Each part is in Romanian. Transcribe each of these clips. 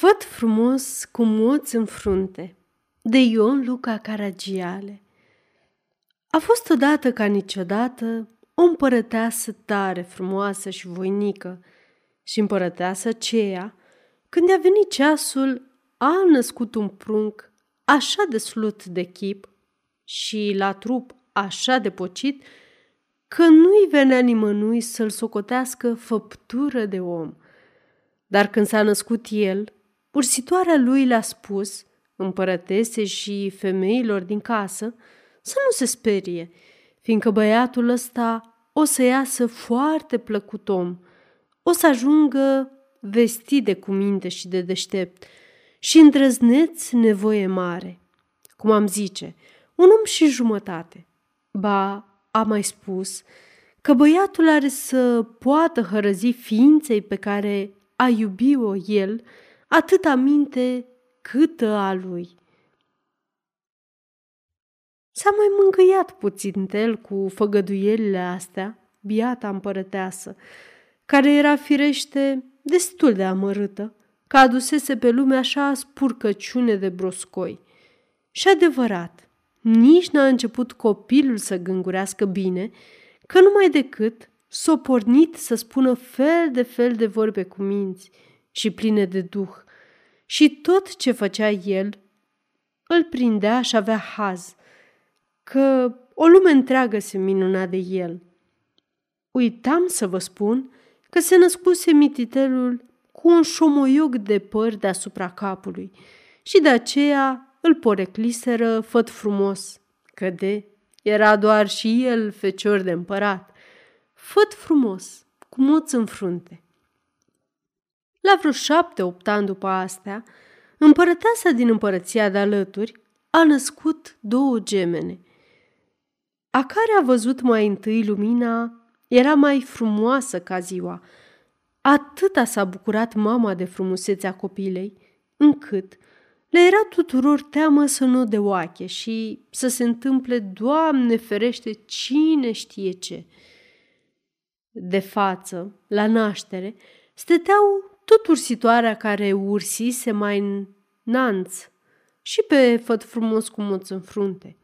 Văd frumos cu moți în frunte, de Ion Luca Caragiale. A fost odată ca niciodată o împărăteasă tare frumoasă și voinică și împărăteasă aceea, când a venit ceasul, a născut un prunc așa de slut de chip și la trup așa de pocit, că nu-i venea nimănui să-l socotească făptură de om. Dar când s-a născut el, ursitoarea lui le-a spus, împărătese și femeilor din casă, să nu se sperie, fiindcă băiatul ăsta o să iasă foarte plăcut om, o să ajungă vestit de cuminte și de deștept și îndrăzneț nevoie mare. Cum am zice, un om și jumătate. Ba, a mai spus că băiatul are să poată hărăzi ființei pe care a iubi-o el atâta minte câtă a lui. S-a mai mângâiat puțin el cu făgăduielile astea, biata împărăteasă, care era firește destul de amărâtă, că adusese pe lume așa spurcăciune de broscoi. Și adevărat, nici n-a început copilul să gângurească bine, că numai decât s-o pornit să spună fel de fel de vorbe cu minți și pline de duh. Și tot ce făcea el îl prindea și avea haz, că o lume întreagă se minuna de el. Uitam să vă spun că se născuse mititelul cu un șomoiog de păr deasupra capului și de aceea îl porecliseră făt frumos, că de era doar și el fecior de împărat, făt frumos, cu moț în frunte. La vreo șapte-opt ani după astea, împărăteasa din împărăția de alături a născut două gemene. A care a văzut mai întâi lumina era mai frumoasă ca ziua. Atâta s-a bucurat mama de frumusețea copilei, încât le era tuturor teamă să nu de oache și să se întâmple, Doamne ferește, cine știe ce. De față, la naștere, stăteau tot ursitoarea care ursise mai în nanț și pe făt frumos cu moț în frunte.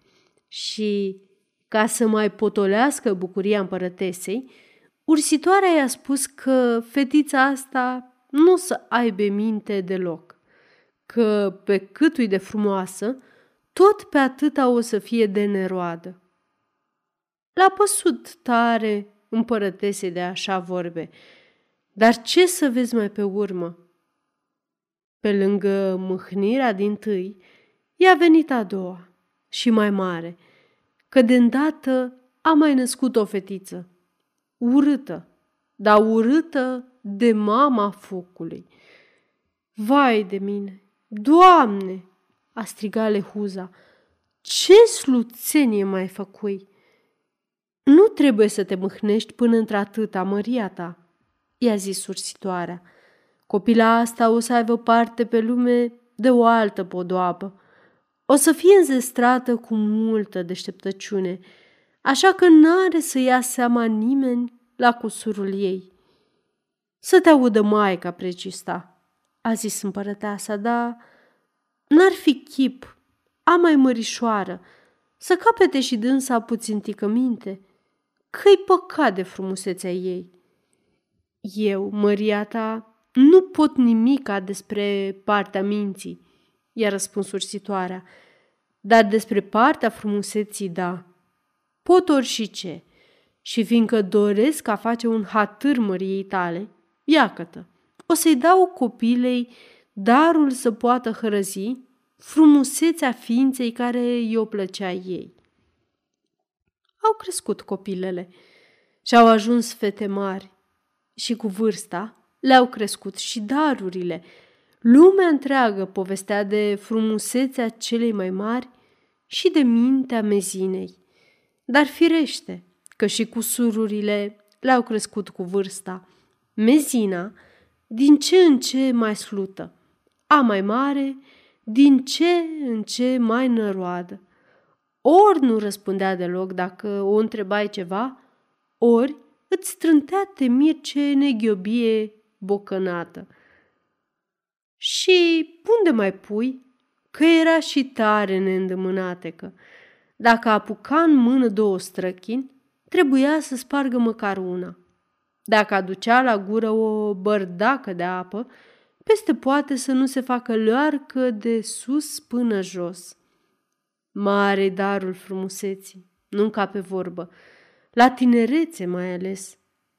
Și ca să mai potolească bucuria împărătesei, ursitoarea i-a spus că fetița asta nu o să aibă minte deloc, că pe câtui de frumoasă, tot pe atâta o să fie de neroadă. L-a păsut tare împărătesei de așa vorbe, dar ce să vezi mai pe urmă? Pe lângă mâhnirea din tâi, i-a venit a doua și mai mare – că de îndată a mai născut o fetiță. Urâtă, dar urâtă de mama focului. Vai de mine! Doamne! a strigat Lehuza. Ce sluțenie mai făcui! Nu trebuie să te mâhnești până într-atâta, măria ta, i-a zis sursitoarea. Copila asta o să aibă parte pe lume de o altă podoabă o să fie înzestrată cu multă deșteptăciune, așa că n-are să ia seama nimeni la cusurul ei. Să te audă maica precista, a zis împărăteasa, dar n-ar fi chip, a mai mărișoară, să capete și dânsa puțin tică minte, că-i păcat de frumusețea ei. Eu, măria ta, nu pot nimica despre partea minții, i-a răspuns ursitoarea. Dar despre partea frumuseții, da. Pot și ce. Și fiindcă doresc a face un hatâr măriei tale, iacătă, o să-i dau copilei darul să poată hărăzi frumusețea ființei care i-o plăcea ei. Au crescut copilele și au ajuns fete mari și cu vârsta le-au crescut și darurile – Lumea întreagă povestea de frumusețea celei mai mari și de mintea mezinei. Dar firește că și cu sururile le-au crescut cu vârsta. Mezina, din ce în ce mai slută, a mai mare, din ce în ce mai năroadă. Ori nu răspundea deloc dacă o întrebai ceva, ori îți strântea temir ce neghiobie bocănată – Și unde mai pui? Că era și tare neîndemânatecă. Dacă apuca în mână două străchini, trebuia să spargă măcar una. Dacă aducea la gură o bărdacă de apă, peste poate să nu se facă loarcă de sus până jos. Mare darul frumuseții, nu ca pe vorbă, la tinerețe mai ales,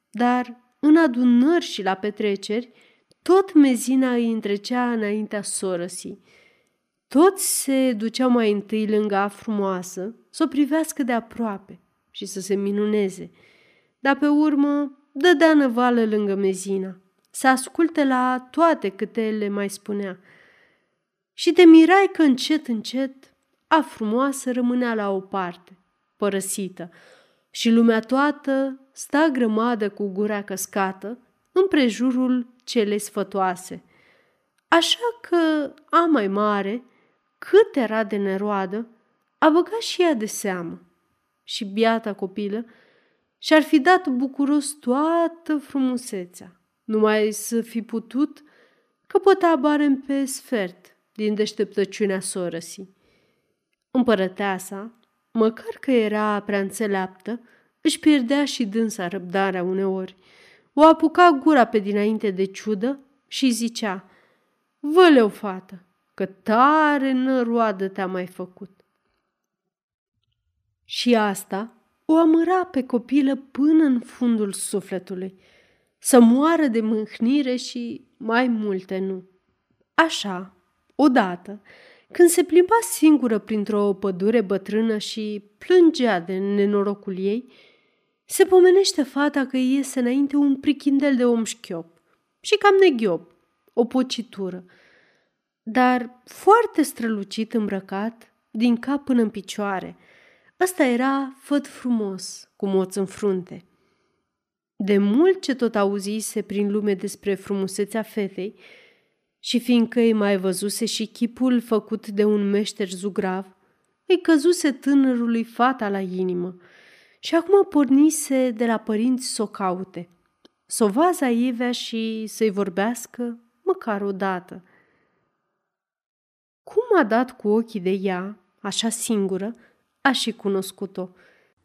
dar în adunări și la petreceri, tot mezina îi întrecea înaintea sorăsii. Toți se duceau mai întâi lângă a frumoasă, să o privească de aproape și să se minuneze, dar pe urmă dădea năvală lângă mezina, să asculte la toate câte le mai spunea. Și te mirai că încet, încet, a frumoasă rămânea la o parte, părăsită, și lumea toată sta grămadă cu gura căscată în prejurul celei sfătoase. Așa că a mai mare, cât era de neroadă, a băgat și ea de seamă. Și biata copilă și-ar fi dat bucuros toată frumusețea, numai să fi putut căpăta barem pe sfert din deșteptăciunea sorăsii. Împărăteasa, măcar că era prea înțeleaptă, își pierdea și dânsa răbdarea uneori. O apuca gura pe dinainte de ciudă și zicea, Văleu, fată, că tare năroadă te-a mai făcut. Și asta o amăra pe copilă până în fundul sufletului, să moară de mâhnire și mai multe nu. Așa, odată, când se plimba singură printr-o pădure bătrână și plângea de nenorocul ei, se pomenește fata că iese înainte un prichindel de om șchiop și cam neghiop, o pocitură, dar foarte strălucit îmbrăcat din cap până în picioare. Ăsta era făt frumos, cu moț în frunte. De mult ce tot auzise prin lume despre frumusețea fetei, și fiindcă îi mai văzuse și chipul făcut de un meșter zugrav, îi căzuse tânărului fata la inimă. Și acum pornise de la părinți să o caute, să o vaza Ivea și să-i vorbească măcar o dată. Cum a dat cu ochii de ea, așa singură, a și cunoscut-o –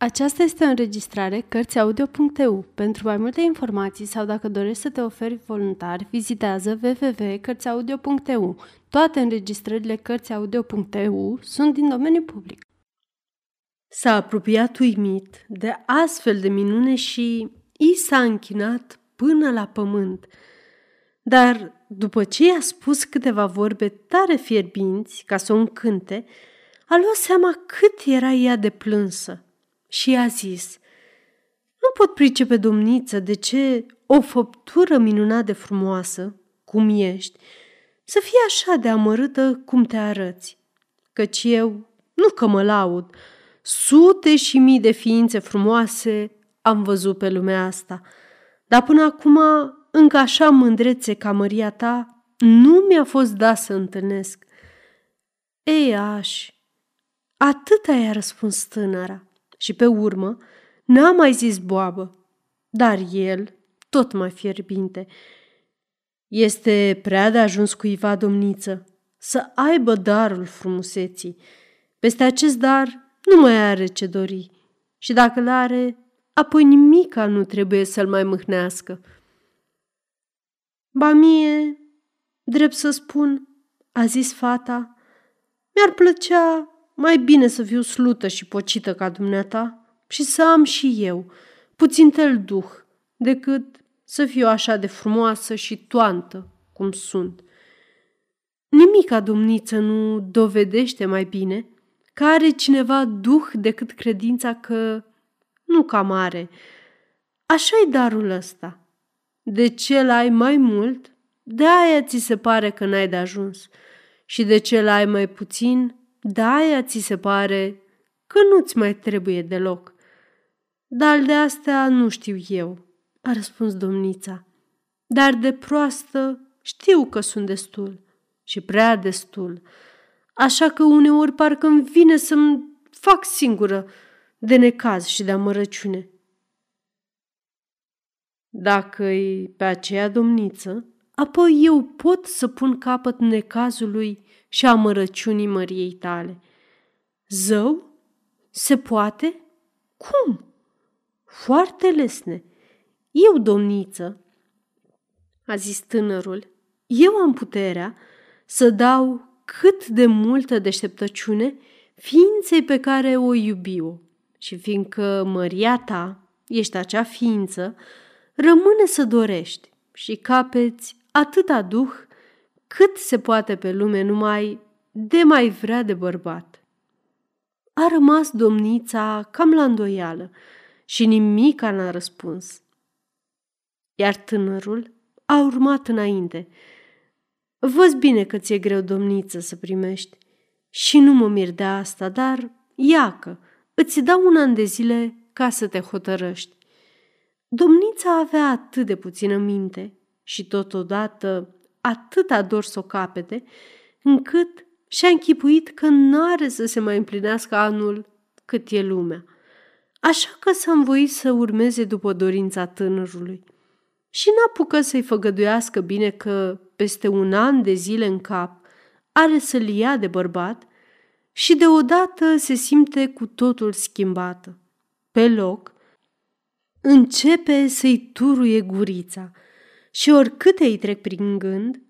aceasta este o înregistrare Cărțiaudio.eu. Pentru mai multe informații sau dacă dorești să te oferi voluntar, vizitează www.cărțiaudio.eu. Toate înregistrările Cărțiaudio.eu sunt din domeniu public. S-a apropiat uimit de astfel de minune și i s-a închinat până la pământ. Dar după ce i-a spus câteva vorbe tare fierbinți ca să o încânte, a luat seama cât era ea de plânsă și a zis Nu pot pricepe, domniță, de ce o făptură minunat de frumoasă, cum ești, să fie așa de amărâtă cum te arăți. Căci eu, nu că mă laud, sute și mii de ființe frumoase am văzut pe lumea asta, dar până acum încă așa mândrețe ca măria ta nu mi-a fost dat să întâlnesc. Ei, aș, atâta i-a răspuns tânăra și pe urmă n-a mai zis boabă, dar el, tot mai fierbinte, este prea de ajuns cuiva domniță să aibă darul frumuseții. Peste acest dar nu mai are ce dori și dacă l-are, apoi nimica nu trebuie să-l mai mâhnească. Ba mie, drept să spun, a zis fata, mi-ar plăcea mai bine să fiu slută și pocită ca dumneata și să am și eu puțin tel duh decât să fiu așa de frumoasă și toantă cum sunt. Nimica domniță nu dovedește mai bine că are cineva duh decât credința că nu cam are. Așa-i darul ăsta. De ce l-ai mai mult, de aia ți se pare că n-ai de ajuns. Și de ce l-ai mai puțin, da, aia ți se pare că nu-ți mai trebuie deloc. Dar de astea nu știu eu, a răspuns domnița. Dar de proastă știu că sunt destul și prea destul, așa că uneori parcă îmi vine să-mi fac singură de necaz și de amărăciune. Dacă-i pe aceea domniță, apoi eu pot să pun capăt necazului și amărăciunii măriei tale. Zău? Se poate? Cum? Foarte lesne. Eu, domniță, a zis tânărul, eu am puterea să dau cât de multă deșteptăciune ființei pe care o iubiu. Și fiindcă măria ta ești acea ființă, rămâne să dorești și capeți atâta duh cât se poate pe lume numai de mai vrea de bărbat. A rămas domnița cam la îndoială și nimica n-a răspuns. Iar tânărul a urmat înainte. Văz bine că ți-e greu, domniță, să primești. Și nu mă mir de asta, dar iacă, îți dau un an de zile ca să te hotărăști. Domnița avea atât de puțină minte și totodată atât dor să o capete, încât și-a închipuit că n-are să se mai împlinească anul cât e lumea. Așa că s-a învoit să urmeze după dorința tânărului. Și n-apucă să-i făgăduiască bine că peste un an de zile în cap are să-l ia de bărbat și deodată se simte cu totul schimbată. Pe loc, începe să-i turuie gurița și oricâte îi trec prin gând,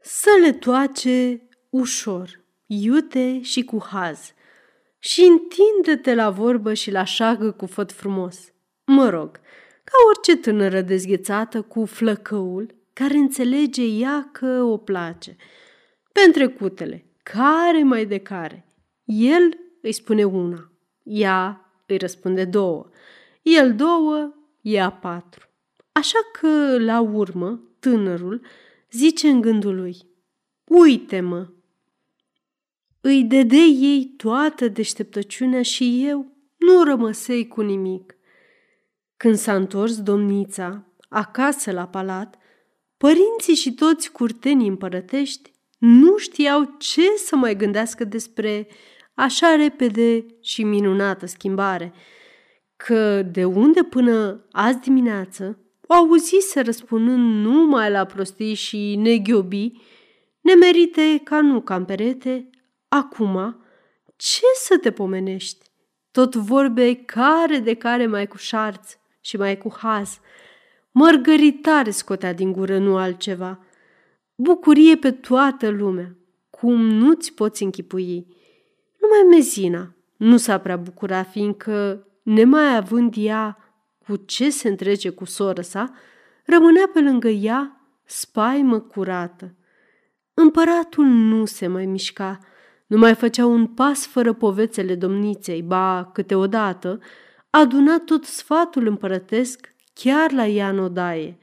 să le toace ușor, iute și cu haz și întinde-te la vorbă și la șagă cu făt frumos. Mă rog, ca orice tânără dezghețată cu flăcăul care înțelege ea că o place. Pentrecutele, care mai de care. El îi spune una, ea îi răspunde două, el două, ea patru. Așa că, la urmă, tânărul zice în gândul lui, Uite-mă! Îi dede ei toată deșteptăciunea și eu nu rămăsei cu nimic. Când s-a întors domnița acasă la palat, părinții și toți curtenii împărătești nu știau ce să mai gândească despre așa repede și minunată schimbare, că de unde până azi dimineață o auzise răspunând numai la prostii și neghiobii, nemerite ca nu cam perete, acum ce să te pomenești? Tot vorbe care de care mai cu șarț și mai cu haz. Mărgăritare scotea din gură, nu altceva. Bucurie pe toată lumea, cum nu-ți poți închipui. Numai mezina nu s-a prea bucurat, fiindcă, nemai având ea cu ce se întrece cu soră sa, rămânea pe lângă ea spaimă curată. Împăratul nu se mai mișca, nu mai făcea un pas fără povețele domniței, ba, câteodată, aduna tot sfatul împărătesc chiar la ea în odaie.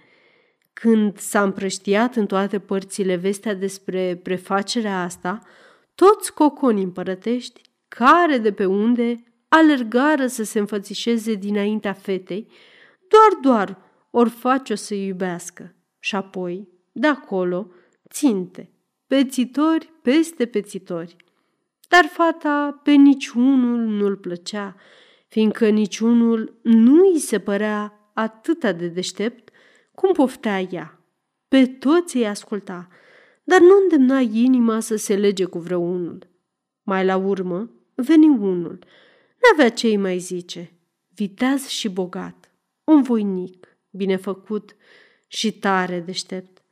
Când s-a împrăștiat în toate părțile vestea despre prefacerea asta, toți coconii împărătești, care de pe unde, alergară să se înfățișeze dinaintea fetei, doar, doar, ori face-o să iubească. Și apoi, de acolo, ținte, pețitori peste pețitori. Dar fata pe niciunul nu-l plăcea, fiindcă niciunul nu îi se părea atât de deștept cum poftea ea. Pe toți îi asculta, dar nu îndemna inima să se lege cu vreunul. Mai la urmă veni unul. N-avea ce mai zice. Viteaz și bogat, un voinic, binefăcut și tare deștept,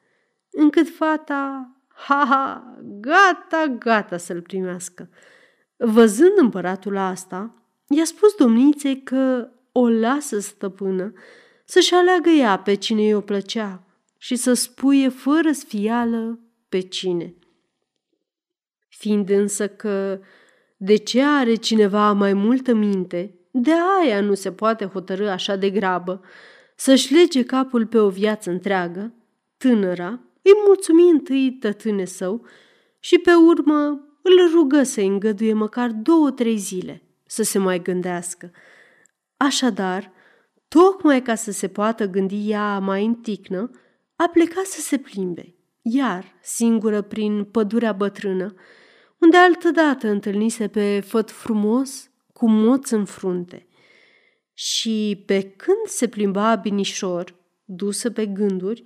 încât fata Ha, ha, gata, gata să-l primească. Văzând împăratul asta, i-a spus domniței că o lasă stăpână să-și aleagă ea pe cine i-o plăcea și să spuie fără sfială pe cine. Fiind însă că de ce are cineva mai multă minte, de aia nu se poate hotărâ așa de grabă, să-și lege capul pe o viață întreagă, tânăra îi mulțumi întâi tătâne său și pe urmă îl rugă să îngăduie măcar două-trei zile să se mai gândească. Așadar, tocmai ca să se poată gândi ea mai în ticnă, a plecat să se plimbe, iar, singură prin pădurea bătrână, unde altădată întâlnise pe făt frumos cu moț în frunte. Și pe când se plimba binișor, dusă pe gânduri,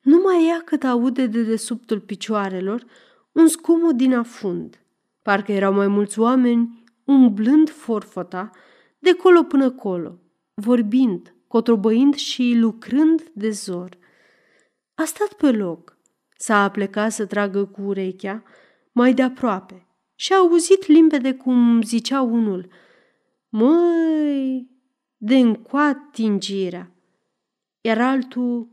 numai ea cât aude de desubtul picioarelor un scumot din afund. Parcă erau mai mulți oameni umblând forfota de colo până colo, vorbind, cotrobăind și lucrând de zor. A stat pe loc, s-a aplecat să tragă cu urechea mai de aproape. Și a auzit limpede cum zicea unul, Măi, de încoat tingirea, iar altul,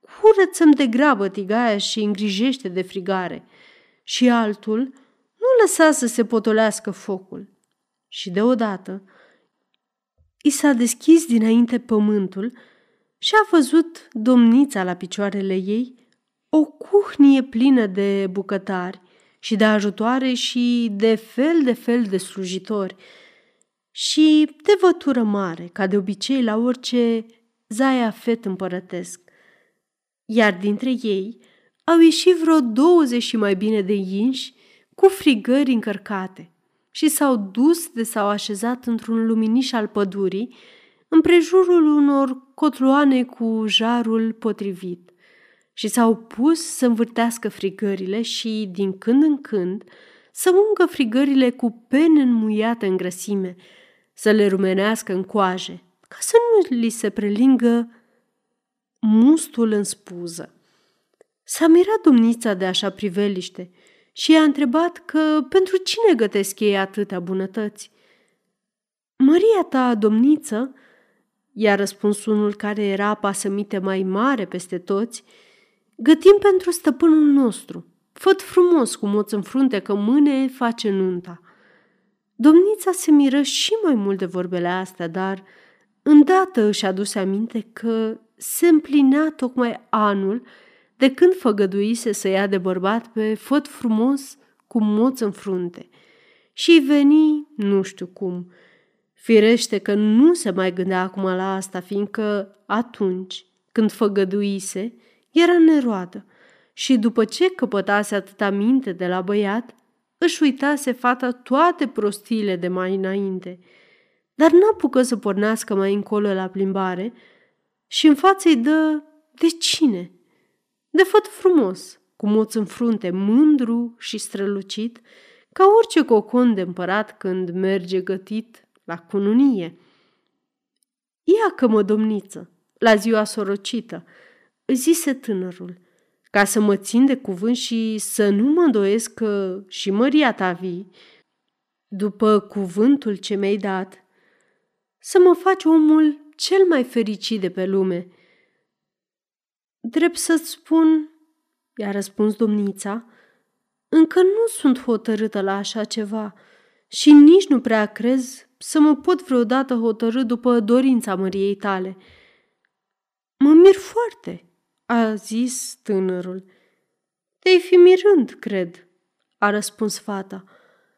curăță-mi de grabă tigaia și îngrijește de frigare, și altul, nu lăsa să se potolească focul. Și deodată, i s-a deschis dinainte pământul și a văzut domnița la picioarele ei o cuhnie plină de bucătari și de ajutoare și de fel de fel de slujitori și de vătură mare, ca de obicei la orice zaia fet împărătesc. Iar dintre ei au ieșit vreo douăzeci și mai bine de inși cu frigări încărcate și s-au dus de s-au așezat într-un luminiș al pădurii, împrejurul unor cotloane cu jarul potrivit și s-au pus să învârtească frigările și, din când în când, să ungă frigările cu pene înmuiată în grăsime, să le rumenească în coaje, ca să nu li se prelingă mustul în spuză. S-a mirat domnița de așa priveliște și i-a întrebat că pentru cine gătesc ei atâtea bunătăți. Măria ta, domniță, i-a răspuns unul care era pasămite mai mare peste toți, gătim pentru stăpânul nostru. Făt frumos cu moț în frunte că mâine face nunta. Domnița se miră și mai mult de vorbele astea, dar îndată își aduse aminte că se împlinea tocmai anul de când făgăduise să ia de bărbat pe făt frumos cu moț în frunte. Și veni nu știu cum. Firește că nu se mai gândea acum la asta, fiindcă atunci, când făgăduise, era neroadă și după ce căpătase atâta minte de la băiat, își uitase fata toate prostiile de mai înainte, dar n-apucă să pornească mai încolo la plimbare și în față îi dă de cine? De făt frumos, cu moț în frunte, mândru și strălucit, ca orice cocon de împărat când merge gătit la cununie. Ia că mă, domniță, la ziua sorocită, zise tânărul, ca să mă țin de cuvânt și să nu mă îndoiesc că și măria ta vii, după cuvântul ce mi-ai dat, să mă faci omul cel mai fericit de pe lume. Drept să-ți spun, i-a răspuns domnița, încă nu sunt hotărâtă la așa ceva și nici nu prea crez să mă pot vreodată hotărâ după dorința măriei tale. Mă mir foarte, a zis tânărul. Te-ai fi mirând, cred, a răspuns fata.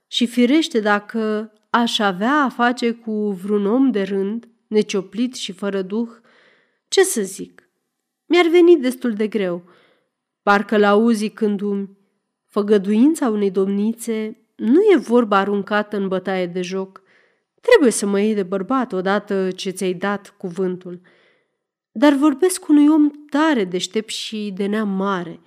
Și firește dacă aș avea a face cu vreun om de rând, necioplit și fără duh, ce să zic? Mi-ar veni destul de greu. Parcă l-auzi când făgăduința unei domnițe nu e vorba aruncată în bătaie de joc. Trebuie să mă iei de bărbat odată ce ți-ai dat cuvântul – dar vorbesc cu unui om tare deștept și de neam mare.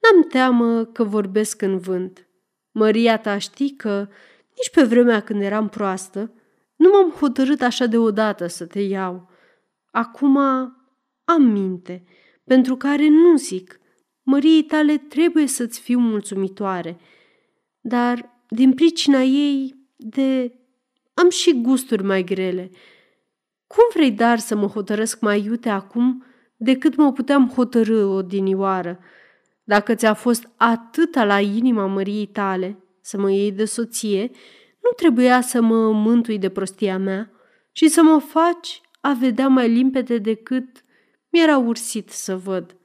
N-am teamă că vorbesc în vânt. Măria ta știi că, nici pe vremea când eram proastă, nu m-am hotărât așa deodată să te iau. Acum am minte, pentru care nu zic, măriei tale trebuie să-ți fiu mulțumitoare, dar din pricina ei de... am și gusturi mai grele – cum vrei dar să mă hotărăsc mai iute acum decât mă puteam hotărâ odinioară? Dacă ți-a fost atâta la inima măriei tale să mă iei de soție, nu trebuia să mă mântui de prostia mea și să mă faci a vedea mai limpede decât mi-era ursit să văd.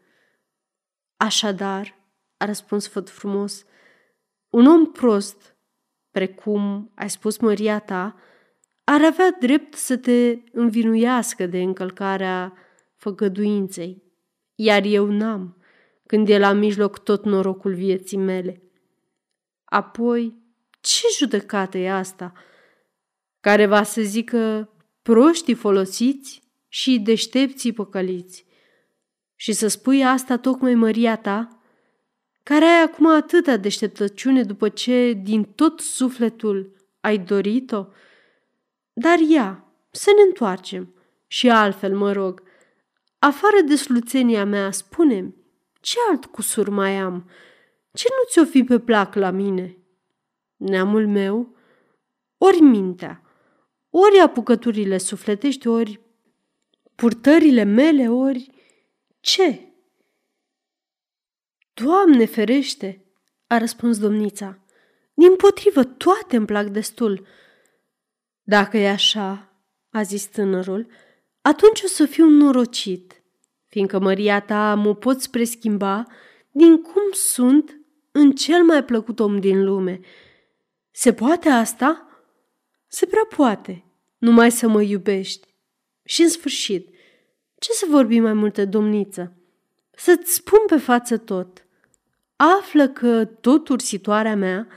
Așadar, a răspuns făt frumos, un om prost, precum ai spus măria ta, ar avea drept să te învinuiască de încălcarea făgăduinței, iar eu n-am, când e la mijloc tot norocul vieții mele. Apoi, ce judecată e asta, care va să zică proștii folosiți și deștepții păcăliți? Și să spui asta tocmai măria ta, care ai acum atâta deșteptăciune după ce din tot sufletul ai dorit-o? Dar ia, să ne întoarcem. Și altfel, mă rog, afară de sluțenia mea, spune ce alt cusur mai am? Ce nu ți-o fi pe plac la mine? Neamul meu? Ori mintea, ori apucăturile sufletești, ori purtările mele, ori ce? Doamne ferește, a răspuns domnița. Din potrivă, toate îmi plac destul. Dacă e așa, a zis tânărul, atunci o să fiu norocit, fiindcă măria ta mă poți preschimba din cum sunt în cel mai plăcut om din lume. Se poate asta? Se prea poate, numai să mă iubești. Și în sfârșit, ce să vorbi mai multă, domniță? Să-ți spun pe față tot. Află că tot ursitoarea mea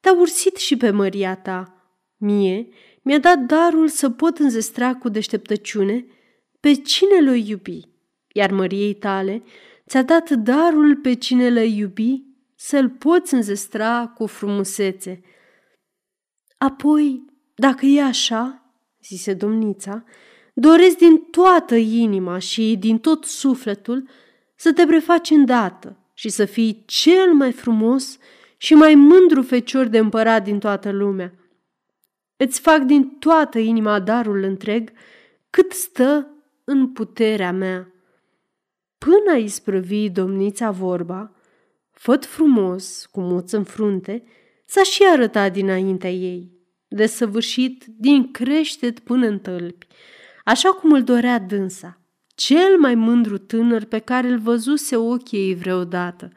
te-a ursit și pe măria ta. Mie mi-a dat darul să pot înzestra cu deșteptăciune pe cine le iubi, iar măriei tale ți-a dat darul pe cine le iubi să-l poți înzestra cu frumusețe. Apoi, dacă e așa, zise domnița, doresc din toată inima și din tot sufletul să te prefaci îndată și să fii cel mai frumos și mai mândru fecior de împărat din toată lumea. Îți fac din toată inima darul întreg cât stă în puterea mea. Până a isprăvi domnița vorba, făt frumos, cu moț în frunte, s-a și arătat dinaintea ei, desăvârșit din creștet până în tălpi, așa cum îl dorea dânsa, cel mai mândru tânăr pe care îl văzuse ochii ei vreodată.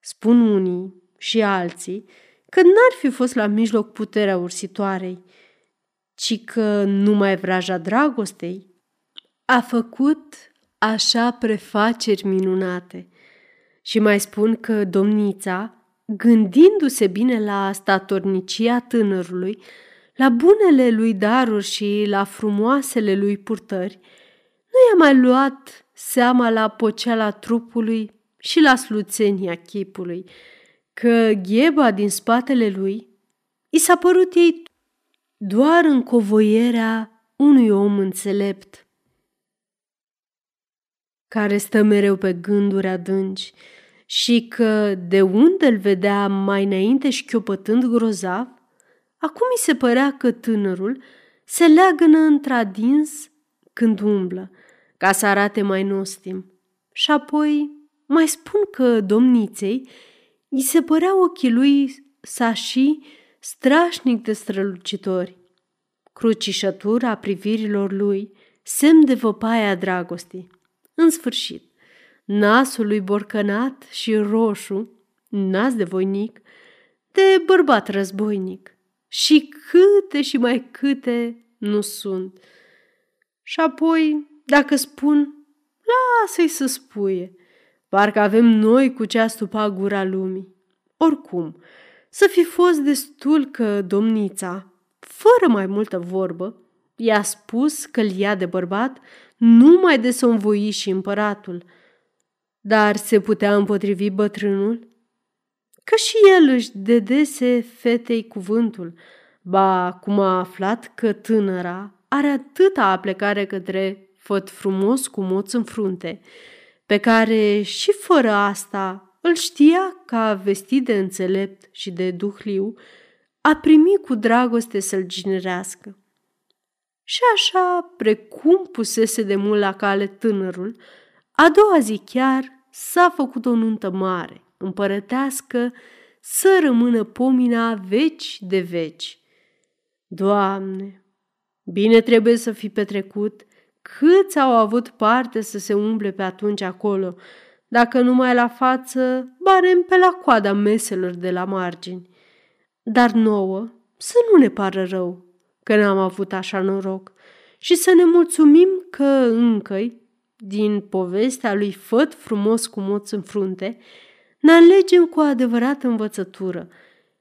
Spun unii și alții că n-ar fi fost la mijloc puterea ursitoarei, ci că numai vraja dragostei a făcut așa prefaceri minunate. Și mai spun că domnița, gândindu-se bine la statornicia tânărului, la bunele lui daruri și la frumoasele lui purtări, nu i-a mai luat seama la poceala trupului și la sluțenia chipului, că gheba din spatele lui i s-a părut ei doar în covoierea unui om înțelept, care stă mereu pe gânduri adânci și că de unde îl vedea mai înainte șchiopătând grozav, acum mi se părea că tânărul se leagănă într-adins când umblă, ca să arate mai nostim. Și apoi mai spun că domniței îi se păreau ochii lui sași strașnic de strălucitori. Crucișătura privirilor lui, semn de văpaia a dragostii. În sfârșit, nasul lui borcănat și roșu, nas de voinic, de bărbat războinic. Și câte și mai câte nu sunt. Și apoi, dacă spun, lasă-i să spuie. Parcă avem noi cu ce astupa gura lumii. Oricum, să fi fost destul că domnița, fără mai multă vorbă, i-a spus că îl ia de bărbat numai de să învoi și împăratul. Dar se putea împotrivi bătrânul? Că și el își dedese fetei cuvântul, ba cum a aflat că tânăra are atâta aplecare către făt frumos cu moț în frunte, pe care și fără asta îl știa ca vestit de înțelept și de duhliu, a primit cu dragoste să-l ginerească. Și așa, precum pusese de mult la cale tânărul, a doua zi chiar s-a făcut o nuntă mare, împărătească, să rămână pomina veci de veci. Doamne, bine trebuie să fi petrecut câți au avut parte să se umble pe atunci acolo, dacă numai la față, barem pe la coada meselor de la margini. Dar nouă, să nu ne pară rău că n-am avut așa noroc și să ne mulțumim că încă din povestea lui Făt frumos cu moț în frunte, ne alegem cu adevărat învățătură,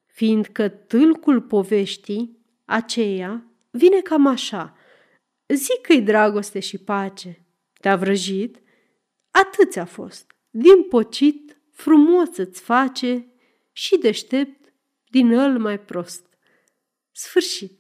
fiindcă tâlcul poveștii aceea vine cam așa – Zic că-i dragoste și pace. Te-a vrăjit? Atât a fost. Din pocit, frumos îți face și deștept din îl mai prost. Sfârșit.